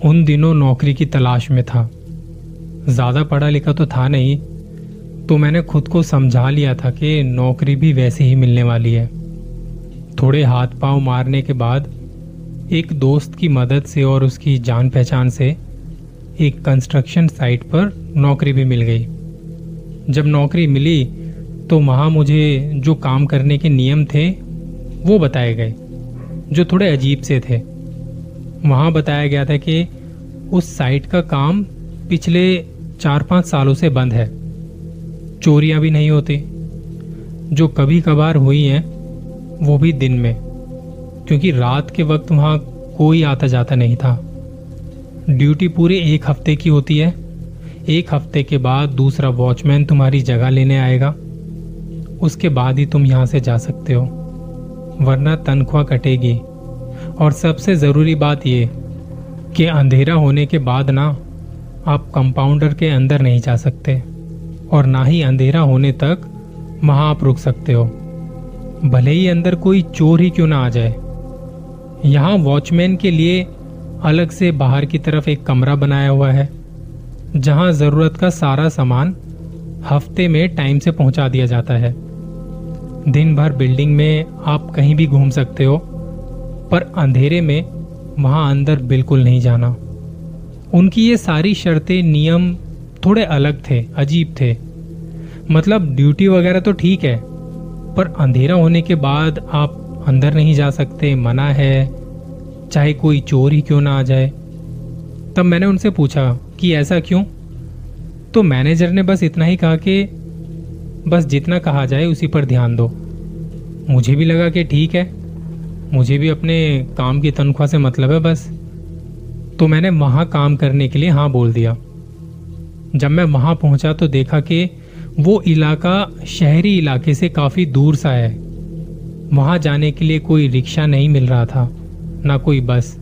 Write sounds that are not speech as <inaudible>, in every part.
उन दिनों नौकरी की तलाश में था। ज़्यादा पढ़ा लिखा तो था नहीं तो मैंने खुद को समझा लिया था कि नौकरी भी वैसे ही मिलने वाली है। थोड़े हाथ पाँव मारने के बाद एक दोस्त की मदद से और उसकी जान पहचान से एक कंस्ट्रक्शन साइट पर नौकरी भी मिल गई। जब नौकरी मिली तो वहाँ मुझे जो काम करने के नियम थे, वो बताए गए, जो थोड़े अजीब से थे। वहाँ बताया गया था कि उस साइट का काम पिछले चार पाँच सालों से बंद है। चोरियाँ भी नहीं होती। जो कभी कभार हुई हैं, वो भी दिन में। क्योंकि रात के वक्त वहाँ कोई आता जाता नहीं था। ड्यूटी पूरे एक हफ़्ते की होती है। एक हफ़्ते के बाद दूसरा वॉचमैन तुम्हारी जगह लेने आएगा। उसके बाद ही तुम यहाँ से जा सकते हो। वरना तनख्वाह कटेगी। और सबसे ज़रूरी बात ये कि अंधेरा होने के बाद ना आप कंपाउंडर के अंदर नहीं जा सकते और ना ही अंधेरा होने तक वहाँ आप रुक सकते हो। भले ही अंदर कोई चोर ही क्यों ना आ जाए। यहाँ वॉचमैन के लिए अलग से बाहर की तरफ़ एक कमरा बनाया हुआ है, जहाँ ज़रूरत का सारा सामान हफ़्ते में टाइम से पहुँचा दिया जाता है। दिन भर बिल्डिंग में आप कहीं भी घूम सकते हो पर अंधेरे में वहाँ अंदर बिल्कुल नहीं जाना। उनकी ये सारी शर्तें, नियम थोड़े अलग थे, अजीब थे। मतलब ड्यूटी वगैरह तो ठीक है, पर अंधेरा होने के बाद आप अंदर नहीं जा सकते, मना है, चाहे कोई चोर ही क्यों ना आ जाए। तब मैंने उनसे पूछा कि ऐसा क्यों? तो मैनेजर ने बस इतना ही कहा कि बस जितना कहा जाए उसी पर ध्यान दो। मुझे भी लगा कि ठीक है मुझे भी अपने काम की तनख्वाह से मतलब है बस। तो मैंने वहाँ काम करने के लिए हाँ बोल दिया। जब मैं वहाँ पहुँचा तो देखा कि वो इलाका शहरी इलाके से काफ़ी दूर सा है। वहाँ जाने के लिए कोई रिक्शा नहीं मिल रहा था, ना कोई बस।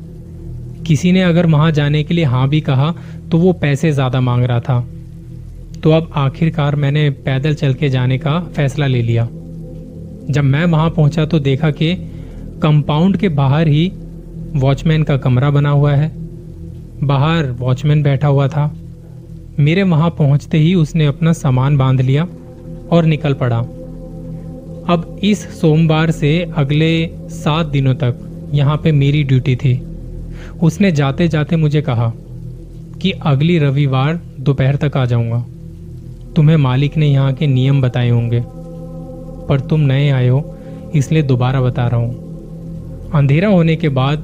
किसी ने अगर वहाँ जाने के लिए हाँ भी कहा तो वो पैसे ज़्यादा मांग रहा था। तो अब आखिरकार मैंने पैदल चल के जाने का फैसला ले लिया। जब मैं वहाँ पहुँचा तो देखा कि कंपाउंड के बाहर ही वॉचमैन का कमरा बना हुआ है। बाहर वॉचमैन बैठा हुआ था। मेरे वहाँ पहुँचते ही उसने अपना सामान बाँध लिया और निकल पड़ा। अब इस सोमवार से अगले सात दिनों तक यहाँ पे मेरी ड्यूटी थी। उसने जाते जाते मुझे कहा कि अगली रविवार दोपहर तक आ जाऊँगा। तुम्हें मालिक ने यहाँ के नियम बताए होंगे, पर तुम नए आए हो, इसलिए दोबारा बता रहा हूँ। अंधेरा होने के बाद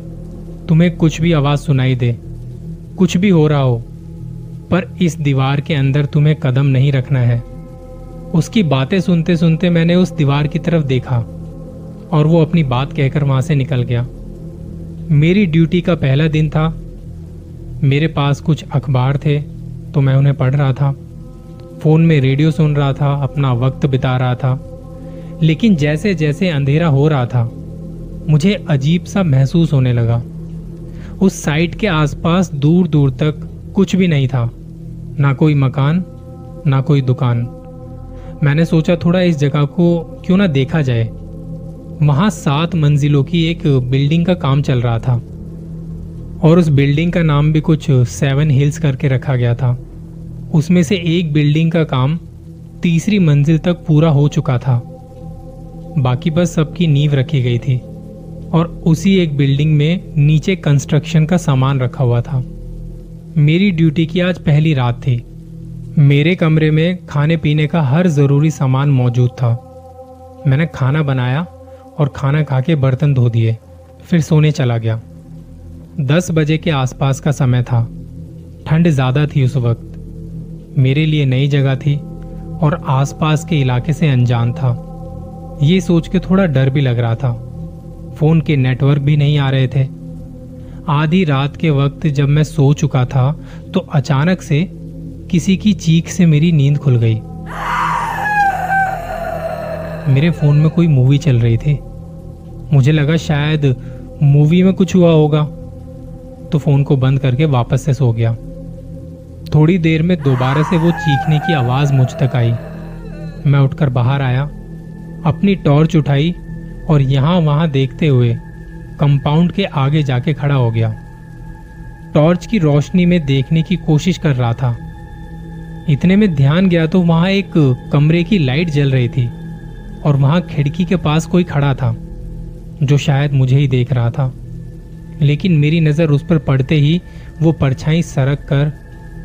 तुम्हें कुछ भी आवाज़ सुनाई दे, कुछ भी हो रहा हो, पर इस दीवार के अंदर तुम्हें कदम नहीं रखना है। उसकी बातें सुनते सुनते मैंने उस दीवार की तरफ़ देखा और वो अपनी बात कहकर वहाँ से निकल गया। मेरी ड्यूटी का पहला दिन था। मेरे पास कुछ अखबार थे तो मैं उन्हें पढ़ रहा था। फ़ोन में रेडियो सुन रहा था, अपना वक्त बिता रहा था। लेकिन जैसे जैसे अंधेरा हो रहा था मुझे अजीब सा महसूस होने लगा। उस साइट के आसपास दूर दूर तक कुछ भी नहीं था। ना कोई मकान, ना कोई दुकान। मैंने सोचा थोड़ा इस जगह को क्यों ना देखा जाए। वहाँ सात मंजिलों की एक बिल्डिंग का काम चल रहा था। और उस बिल्डिंग का नाम भी कुछ सेवन हिल्स करके रखा गया था। उसमें से एक बिल्डिंग का काम तीसरी मंजिल तक पूरा हो चुका था। बाकी बस सबकी नींव रखी गई थी। और उसी एक बिल्डिंग में नीचे कंस्ट्रक्शन का सामान रखा हुआ था। मेरी ड्यूटी की आज पहली रात थी। मेरे कमरे में खाने पीने का हर ज़रूरी सामान मौजूद था। मैंने खाना बनाया और खाना खा के बर्तन धो दिए, फिर सोने चला गया। दस बजे के आसपास का समय था। ठंड ज़्यादा थी उस वक्त। मेरे लिए नई जगह थी और आसपास के इलाके से अनजान था। ये सोच के थोड़ा डर भी लग रहा था। फ़ोन के नेटवर्क भी नहीं आ रहे थे। आधी रात के वक्त जब मैं सो चुका था तो अचानक से किसी की चीख से मेरी नींद खुल गई। मेरे फ़ोन में कोई मूवी चल रही थी। मुझे लगा शायद मूवी में कुछ हुआ होगा। तो फ़ोन को बंद करके वापस से सो गया। थोड़ी देर में दोबारा से वो चीखने की आवाज़ मुझ तक आई। मैं उठकर बाहर आया, अपनी टॉर्च उठाई और यहाँ वहाँ देखते हुए कंपाउंड के आगे जाके खड़ा हो गया। टॉर्च की रोशनी में देखने की कोशिश कर रहा था। इतने में ध्यान गया तो वहाँ एक कमरे की लाइट जल रही थी और वहाँ खिड़की के पास कोई खड़ा था, जो शायद मुझे ही देख रहा था। लेकिन मेरी नज़र उस पर पड़ते ही वो परछाई सरक कर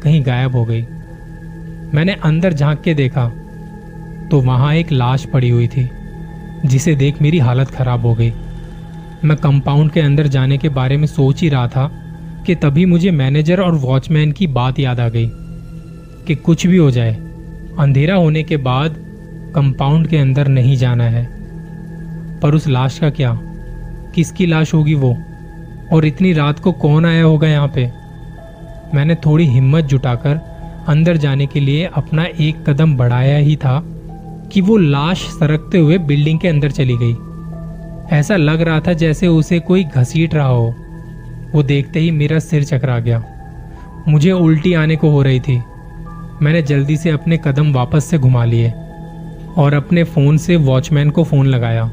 कहीं गायब हो गई। मैंने अंदर झाँक के देखा तो वहाँ एक लाश पड़ी हुई थी। जिसे देख मेरी हालत खराब हो गई। मैं कंपाउंड के अंदर जाने के बारे में सोच ही रहा था कि तभी मुझे मैनेजर और वॉचमैन की बात याद आ गई कि कुछ भी हो जाए, अंधेरा होने के बाद कंपाउंड के अंदर नहीं जाना है। पर उस लाश का क्या? किसकी लाश होगी वो? और इतनी रात को कौन आया होगा यहाँ पे? मैंने थोड़ी हिम्मत जुटाकर अंदर जाने के लिए अपना एक कदम बढ़ाया ही था। कि वो लाश सरकते हुए बिल्डिंग के अंदर चली गई। ऐसा लग रहा था जैसे उसे कोई घसीट रहा हो। वो देखते ही मेरा सिर चकरा गया। मुझे उल्टी आने को हो रही थी। मैंने जल्दी से अपने कदम वापस से घुमा लिए और अपने फ़ोन से वॉचमैन को फ़ोन लगाया।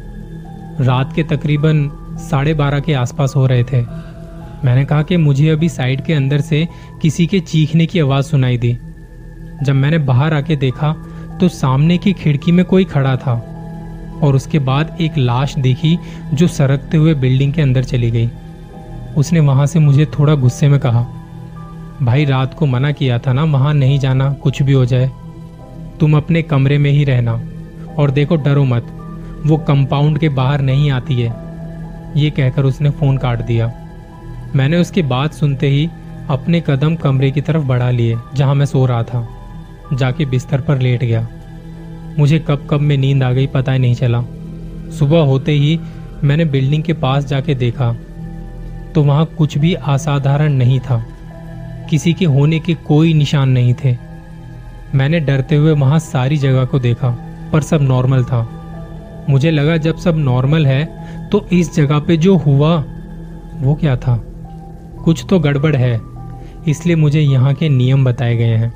रात के तकरीबन साढ़े बारह के आसपास हो रहे थे। मैंने कहा कि मुझे अभी साइड के अंदर से किसी के चीखने की आवाज़ सुनाई दी। जब मैंने बाहर आके देखा तो सामने की खिड़की में कोई खड़ा था और उसके बाद एक लाश देखी जो सरकते हुए बिल्डिंग के अंदर चली गई। उसने वहाँ से मुझे थोड़ा गुस्से में कहा, भाई, रात को मना किया था ना, वहाँ नहीं जाना, कुछ भी हो जाए। तुम अपने कमरे में ही रहना और देखो, डरो मत, वो कंपाउंड के बाहर नहीं आती है। ये कहकर उसने फ़ोन काट दिया। मैंने उसकी बात सुनते ही अपने कदम कमरे की तरफ़ बढ़ा लिए, जहाँ मैं सो रहा था। जाके बिस्तर पर लेट गया। मुझे कब कब में नींद आ गई पता ही नहीं चला। सुबह होते ही मैंने बिल्डिंग के पास जाके देखा। तो वहाँ कुछ भी असाधारण नहीं था। किसी के होने के कोई निशान नहीं थे। मैंने डरते हुए वहाँ सारी जगह को देखा, पर सब नॉर्मल था। मुझे लगा जब सब नॉर्मल है तो इस जगह पे जो हुआ, वो क्या था? कुछ तो गड़बड़ है, इसलिए मुझे यहाँ के नियम बताए गए हैं।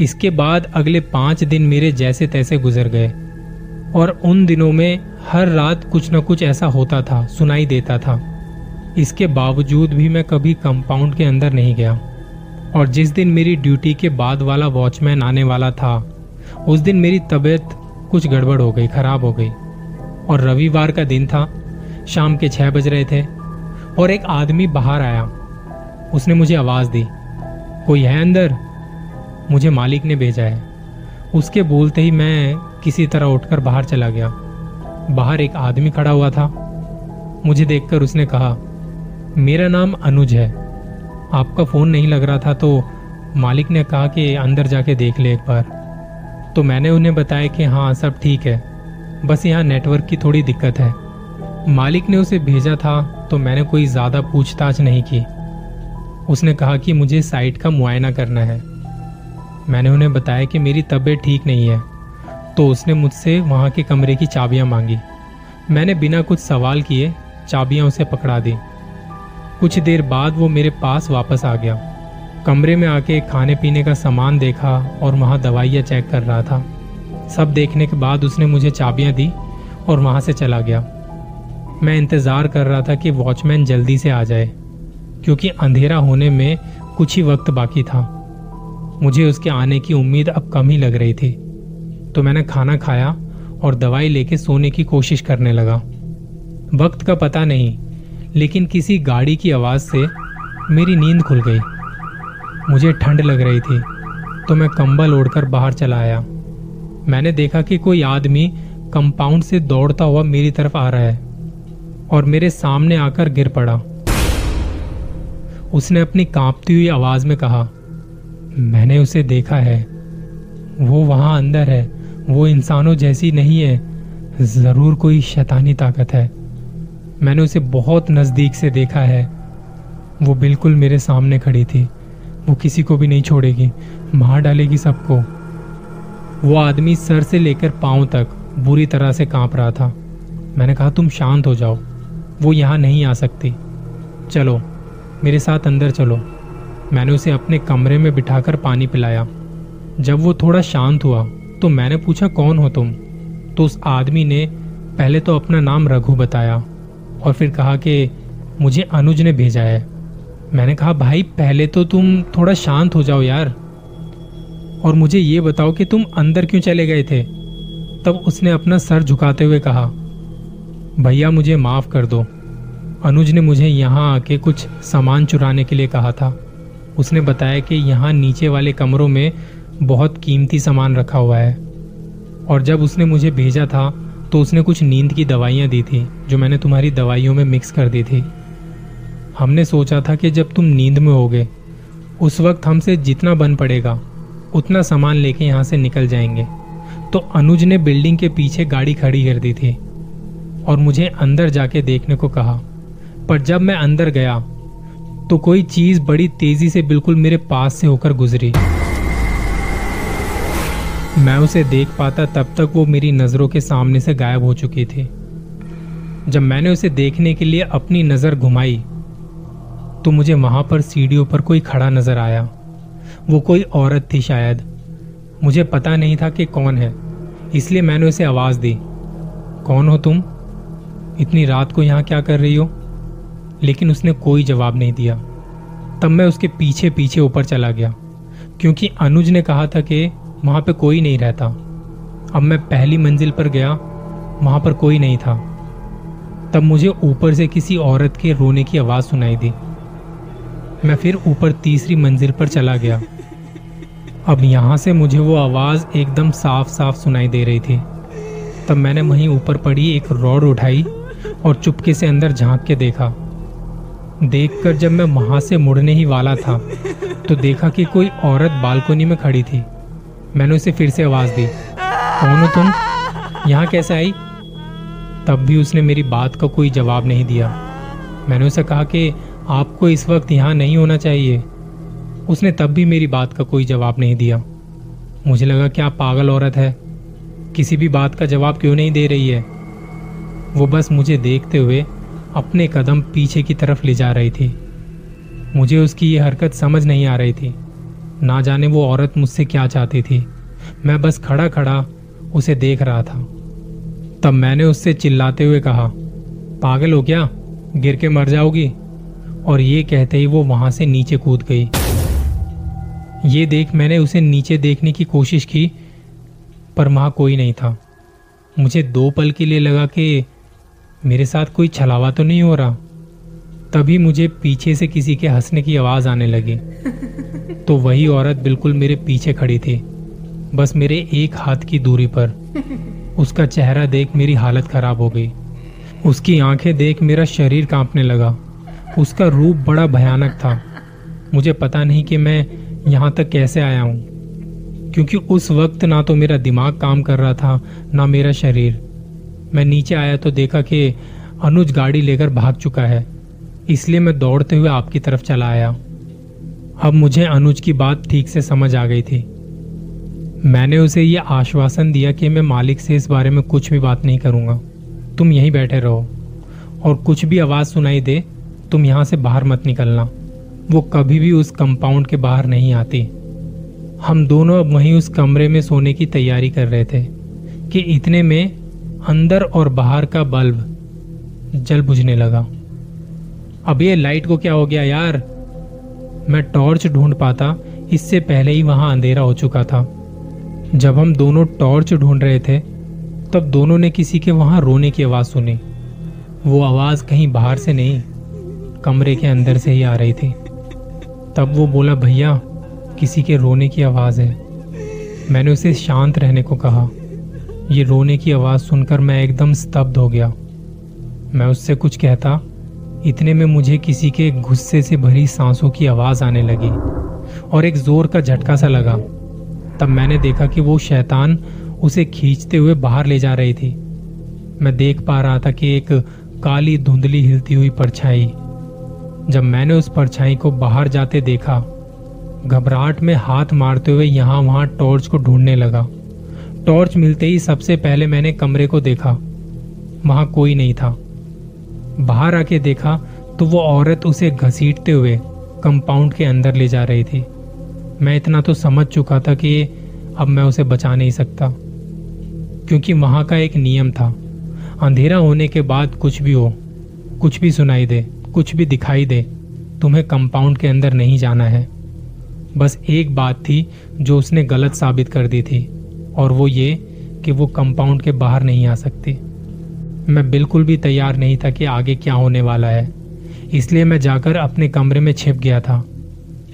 इसके बाद अगले पाँच दिन मेरे जैसे तैसे गुजर गए। और उन दिनों में हर रात कुछ न कुछ ऐसा होता था, सुनाई देता था। इसके बावजूद भी मैं कभी कंपाउंड के अंदर नहीं गया। और जिस दिन मेरी ड्यूटी के बाद वाला वॉचमैन आने वाला था, उस दिन मेरी तबीयत कुछ गड़बड़ हो गई, खराब हो गई। और रविवार का दिन था, शाम के छह बज रहे थे, और एक आदमी बाहर आया। उसने मुझे आवाज़ दी, कोई है अंदर? मुझे मालिक ने भेजा है। उसके बोलते ही मैं किसी तरह उठकर बाहर चला गया। बाहर एक आदमी खड़ा हुआ था। मुझे देखकर उसने कहा, मेरा नाम अनुज है। आपका फ़ोन नहीं लग रहा था तो मालिक ने कहा कि अंदर जाके देख ले एक बार। तो मैंने उन्हें बताया कि हाँ सब ठीक है। बस यहाँ नेटवर्क की थोड़ी दिक्कत है। मालिक ने उसे भेजा था तो मैंने कोई ज़्यादा पूछताछ नहीं की। उसने कहा कि मुझे साइट का मुआयना करना है। मैंने उन्हें बताया कि मेरी तबीयत ठीक नहीं है तो उसने मुझसे वहाँ के कमरे की चाबियाँ मांगी। मैंने बिना कुछ सवाल किए चाबियाँ उसे पकड़ा दी। कुछ देर बाद वो मेरे पास वापस आ गया। कमरे में आके खाने पीने का सामान देखा और वहाँ दवाइयाँ चेक कर रहा था। सब देखने के बाद उसने मुझे चाबियाँ दी और वहाँ से चला गया। मैं इंतज़ार कर रहा था कि वॉचमैन जल्दी से आ जाए, क्योंकि अंधेरा होने में कुछ ही वक्त बाकी था। मुझे उसके आने की उम्मीद अब कम ही लग रही थी। तो मैंने खाना खाया और दवाई लेके सोने की कोशिश करने लगा। वक्त का पता नहीं, लेकिन किसी गाड़ी की आवाज़ से मेरी नींद खुल गई। मुझे ठंड लग रही थी तो मैं कंबल ओढ़कर बाहर चला आया। मैंने देखा कि कोई आदमी कंपाउंड से दौड़ता हुआ मेरी तरफ़ आ रहा है और मेरे सामने आकर गिर पड़ा। उसने अपनी कांपती हुई आवाज़ में कहा मैंने उसे देखा है। वो वहाँ अंदर है। वो इंसानों जैसी नहीं है। ज़रूर कोई शैतानी ताकत है। मैंने उसे बहुत नज़दीक से देखा है। वो बिल्कुल मेरे सामने खड़ी थी। वो किसी को भी नहीं छोड़ेगी। मार डालेगी सबको। वो आदमी सर से लेकर पाँव तक बुरी तरह से काँप रहा था। मैंने कहा, तुम शांत हो जाओ। वो यहाँ नहीं आ सकती। चलो, मेरे साथ अंदर चलो। मैंने उसे अपने कमरे में बिठाकर पानी पिलाया। जब वो थोड़ा शांत हुआ तो मैंने पूछा, कौन हो तुम? तो उस आदमी ने पहले तो अपना नाम रघु बताया और फिर कहा कि, मुझे अनुज ने भेजा है। मैंने कहा, भाई, पहले तो तुम थोड़ा शांत हो जाओ यार और मुझे ये बताओ कि तुम अंदर क्यों चले गए थे? तब उसने अपना सर झुकाते हुए कहा, भैया, मुझे माफ़ कर दो। अनुज ने मुझे यहाँ आके कुछ सामान चुराने के लिए कहा था। उसने बताया कि यहाँ नीचे वाले कमरों में बहुत कीमती सामान रखा हुआ है। और जब उसने मुझे भेजा था तो उसने कुछ नींद की दवाइयाँ दी थी, जो मैंने तुम्हारी दवाइयों में मिक्स कर दी थी। हमने सोचा था कि जब तुम नींद में होगे, उस वक्त हमसे जितना बन पड़ेगा, उतना सामान लेके यहाँ से निकल जाएँगे। तो अनुज ने बिल्डिंग के पीछे गाड़ी खड़ी कर दी थी और मुझे अंदर जाके देखने को कहा। पर जब मैं अंदर गया तो कोई चीज़ बड़ी तेज़ी से बिल्कुल मेरे पास से होकर गुजरी। मैं उसे देख पाता तब तक वो मेरी नज़रों के सामने से गायब हो चुकी थी। जब मैंने उसे देखने के लिए अपनी नज़र घुमाई तो मुझे वहाँ पर सीढ़ियों पर कोई खड़ा नज़र आया। वो कोई औरत थी शायद। मुझे पता नहीं था कि कौन है, इसलिए मैंने उसे आवाज़ दी। कौन हो तुम? इतनी रात को यहाँ क्या कर रही हो? लेकिन उसने कोई जवाब नहीं दिया। तब मैं उसके पीछे पीछे ऊपर चला गया, क्योंकि अनुज ने कहा था कि वहाँ पे कोई नहीं रहता। अब मैं पहली मंजिल पर गया, वहाँ पर कोई नहीं था। तब मुझे ऊपर से किसी औरत के रोने की आवाज़ सुनाई दी। मैं फिर ऊपर तीसरी मंजिल पर चला गया। अब यहाँ से मुझे वो आवाज़ एकदम साफ़ साफ़ सुनाई दे रही थी। तब मैंने वहीं ऊपर पड़ी एक रॉड उठाई और चुपके से अंदर झाँक के देखा। देखकर जब मैं वहाँ से मुड़ने ही वाला था तो देखा कि कोई औरत बालकोनी में खड़ी थी। मैंने उसे फिर से आवाज़ दी, कौन हो तुम? यहाँ कैसे आई? तब भी उसने मेरी बात का कोई जवाब नहीं दिया। मैंने उसे कहा कि आपको इस वक्त यहाँ नहीं होना चाहिए। उसने तब भी मेरी बात का कोई जवाब नहीं दिया। मुझे लगा, क्या पागल औरत है? किसी भी बात का जवाब क्यों नहीं दे रही है? वो बस मुझे देखते हुए अपने कदम पीछे की तरफ़ ले जा रही थी। मुझे उसकी ये हरकत समझ नहीं आ रही थी। ना जाने वो औरत मुझसे क्या चाहती थी। मैं बस खड़ा खड़ा उसे देख रहा था। तब मैंने उससे चिल्लाते हुए कहा, पागल हो क्या? गिर के मर जाओगी? और ये कहते ही वो वहाँ से नीचे कूद गई। ये देख मैंने उसे नीचे देखने की कोशिश की, पर वहाँ कोई नहीं था। मुझे दो पल के लिए लगा कि मेरे साथ कोई छलावा तो नहीं हो रहा? तभी मुझे पीछे से किसी के हंसने की आवाज़ आने लगी। <laughs> तो वही औरत बिल्कुल मेरे पीछे खड़ी थी। बस मेरे एक हाथ की दूरी पर। उसका चेहरा देख मेरी हालत खराब हो गई। उसकी आँखें देख मेरा शरीर कांपने लगा। उसका रूप बड़ा भयानक था। मुझे पता नहीं कि मैं यहाँ तक कैसे आया हूँ। क्योंकि उस वक्त ना तो मेरा दिमाग काम कर रहा था ना मेरा शरीर। मैं नीचे आया तो देखा कि अनुज गाड़ी लेकर भाग चुका है। इसलिए मैं दौड़ते हुए आपकी तरफ़ चला आया। अब मुझे अनुज की बात ठीक से समझ आ गई थी। मैंने उसे यह आश्वासन दिया कि मैं मालिक से इस बारे में कुछ भी बात नहीं करूँगा। तुम यहीं बैठे रहो और कुछ भी आवाज़ सुनाई दे, तुम यहाँ से बाहर मत निकलना। वो कभी भी उस कंपाउंड के बाहर नहीं आती। हम दोनों अब वहीं उस कमरे में सोने की तैयारी कर रहे थे कि इतने में अंदर और बाहर का बल्ब जल बुझने लगा। अब ये लाइट को क्या हो गया यार? मैं टॉर्च ढूंढ पाता, इससे पहले ही वहाँ अंधेरा हो चुका था। जब हम दोनों टॉर्च ढूंढ रहे थे, तब दोनों ने किसी के वहाँ रोने की आवाज़ सुनी। वो आवाज़ कहीं बाहर से नहीं, कमरे के अंदर से ही आ रही थी। तब वो बोला, भैया, किसी के रोने की आवाज़ है। मैंने उसे शांत रहने को कहा। ये रोने की आवाज़ सुनकर मैं एकदम स्तब्ध हो गया। मैं उससे कुछ कहता, इतने में मुझे किसी के गुस्से से भरी सांसों की आवाज़ आने लगी और एक ज़ोर का झटका सा लगा। तब मैंने देखा कि वो शैतान उसे खींचते हुए बाहर ले जा रही थी। मैं देख पा रहा था कि एक काली धुंधली हिलती हुई परछाई। जब मैंने उस परछाई को बाहर जाते देखा, घबराहट में हाथ मारते हुए यहाँ वहाँ टॉर्च को ढूँढने लगा। टॉर्च मिलते ही सबसे पहले मैंने कमरे को देखा। वहाँ कोई नहीं था। बाहर आके देखा तो वो औरत उसे घसीटते हुए कंपाउंड के अंदर ले जा रही थी। मैं इतना तो समझ चुका था कि अब मैं उसे बचा नहीं सकता, क्योंकि वहाँ का एक नियम था। अंधेरा होने के बाद कुछ भी हो, कुछ भी सुनाई दे, कुछ भी दिखाई दे, तुम्हें कंपाउंड के अंदर नहीं जाना है। बस एक बात थी जो उसने गलत साबित कर दी थी। और वो ये कि वो कंपाउंड के बाहर नहीं आ सकती। मैं बिल्कुल भी तैयार नहीं था कि आगे क्या होने वाला है। इसलिए मैं जाकर अपने कमरे में छिप गया था।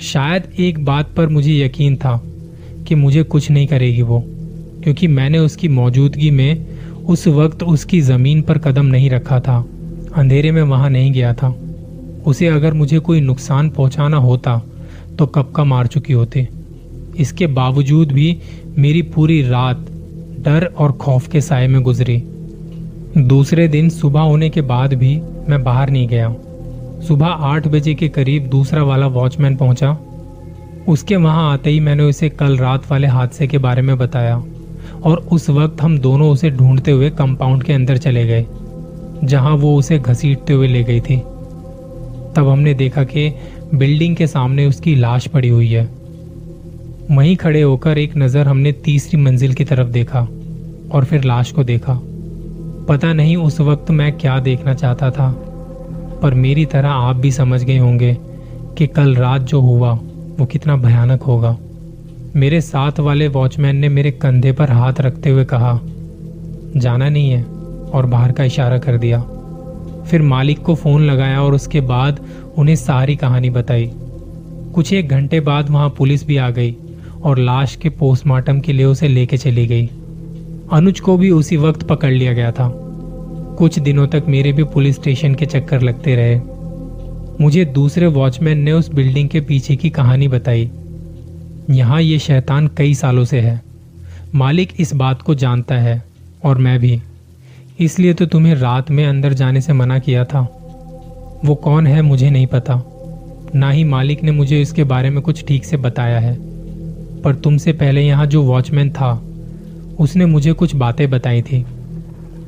शायद एक बात पर मुझे यकीन था कि मुझे कुछ नहीं करेगी वो, क्योंकि मैंने उसकी मौजूदगी में उस वक्त उसकी ज़मीन पर कदम नहीं रखा था। अंधेरे में वहाँ नहीं गया था। उसे अगर मुझे कोई नुकसान पहुँचाना होता तो कब का मार चुकी होती। इसके बावजूद भी मेरी पूरी रात डर और खौफ के साय में गुजरी। दूसरे दिन सुबह होने के बाद भी मैं बाहर नहीं गया। सुबह आठ बजे के करीब दूसरा वाला वॉचमैन पहुँचा। उसके वहाँ आते ही मैंने उसे कल रात वाले हादसे के बारे में बताया और उस वक्त हम दोनों उसे ढूंढते हुए कंपाउंड के अंदर चले गए, जहाँ वो उसे घसीटते हुए ले गई थी। तब हमने देखा कि बिल्डिंग के सामने उसकी लाश पड़ी हुई है। वहीं खड़े होकर एक नज़र हमने तीसरी मंजिल की तरफ़ देखा और फिर लाश को देखा। पता नहीं उस वक्त मैं क्या देखना चाहता था, पर मेरी तरह आप भी समझ गए होंगे कि कल रात जो हुआ, वो कितना भयानक होगा। मेरे साथ वाले वॉचमैन ने मेरे कंधे पर हाथ रखते हुए कहा, जाना नहीं है, और बाहर का इशारा कर दिया। फिर मालिक को फ़ोन लगाया और उसके बाद उन्हें सारी कहानी बताई। कुछ एक घंटे बाद वहाँ पुलिस भी आ गई। और लाश के पोस्टमार्टम के लिए उसे लेके चली गई। अनुज को भी उसी वक्त पकड़ लिया गया था। कुछ दिनों तक मेरे भी पुलिस स्टेशन के चक्कर लगते रहे। मुझे दूसरे वॉचमैन ने उस बिल्डिंग के पीछे की कहानी बताई। यहाँ ये शैतान कई सालों से है। मालिक इस बात को जानता है, और मैं भी। इसलिए तो तुम्हें रात में अंदर जाने से मना किया था। वो कौन है मुझे नहीं पता। ना ही मालिक ने मुझे इसके बारे में कुछ ठीक से बताया है। पर तुमसे पहले यहाँ जो वॉचमैन था, उसने मुझे कुछ बातें बताई थी।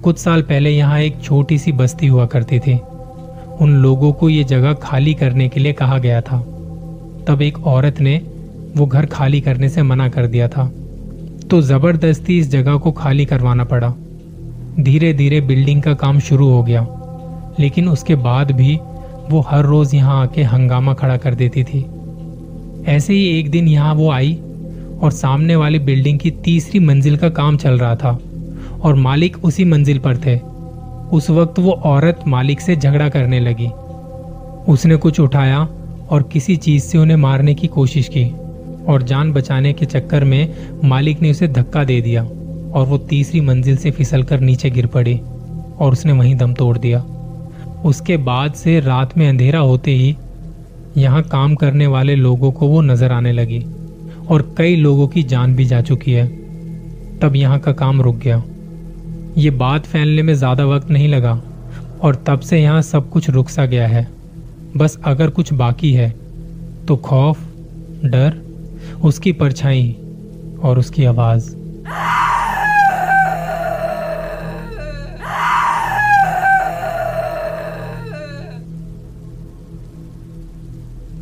कुछ साल पहले यहाँ एक छोटी सी बस्ती हुआ करती थी। उन लोगों को ये जगह खाली करने के लिए कहा गया था। तब एक औरत ने वो घर खाली करने से मना कर दिया था। तो ज़बरदस्ती इस जगह को खाली करवाना पड़ा। धीरे धीरे बिल्डिंग का काम शुरू हो गया। लेकिन उसके बाद भी वो हर रोज यहाँ आके हंगामा खड़ा कर देती थी। ऐसे ही एक दिन यहाँ वो आई और सामने वाली बिल्डिंग की तीसरी मंजिल का काम चल रहा था, और मालिक उसी मंजिल पर थे। उस वक्त वो औरत मालिक से झगड़ा करने लगी। उसने कुछ उठाया और किसी चीज़ से उन्हें मारने की कोशिश की, और जान बचाने के चक्कर में मालिक ने उसे धक्का दे दिया, और वो तीसरी मंजिल से फिसलकर नीचे गिर पड़ी, और उसने वहीं दम तोड़ दिया। उसके बाद से रात में अंधेरा होते ही यहाँ काम करने वाले लोगों को वो नज़र आने लगी। और कई लोगों की जान भी जा चुकी है। तब यहाँ का काम रुक गया। ये बात फैलने में ज़्यादा वक्त नहीं लगा और तब से यहाँ सब कुछ रुक सा गया है। बस अगर कुछ बाकी है तो खौफ, डर, उसकी परछाई और उसकी आवाज़।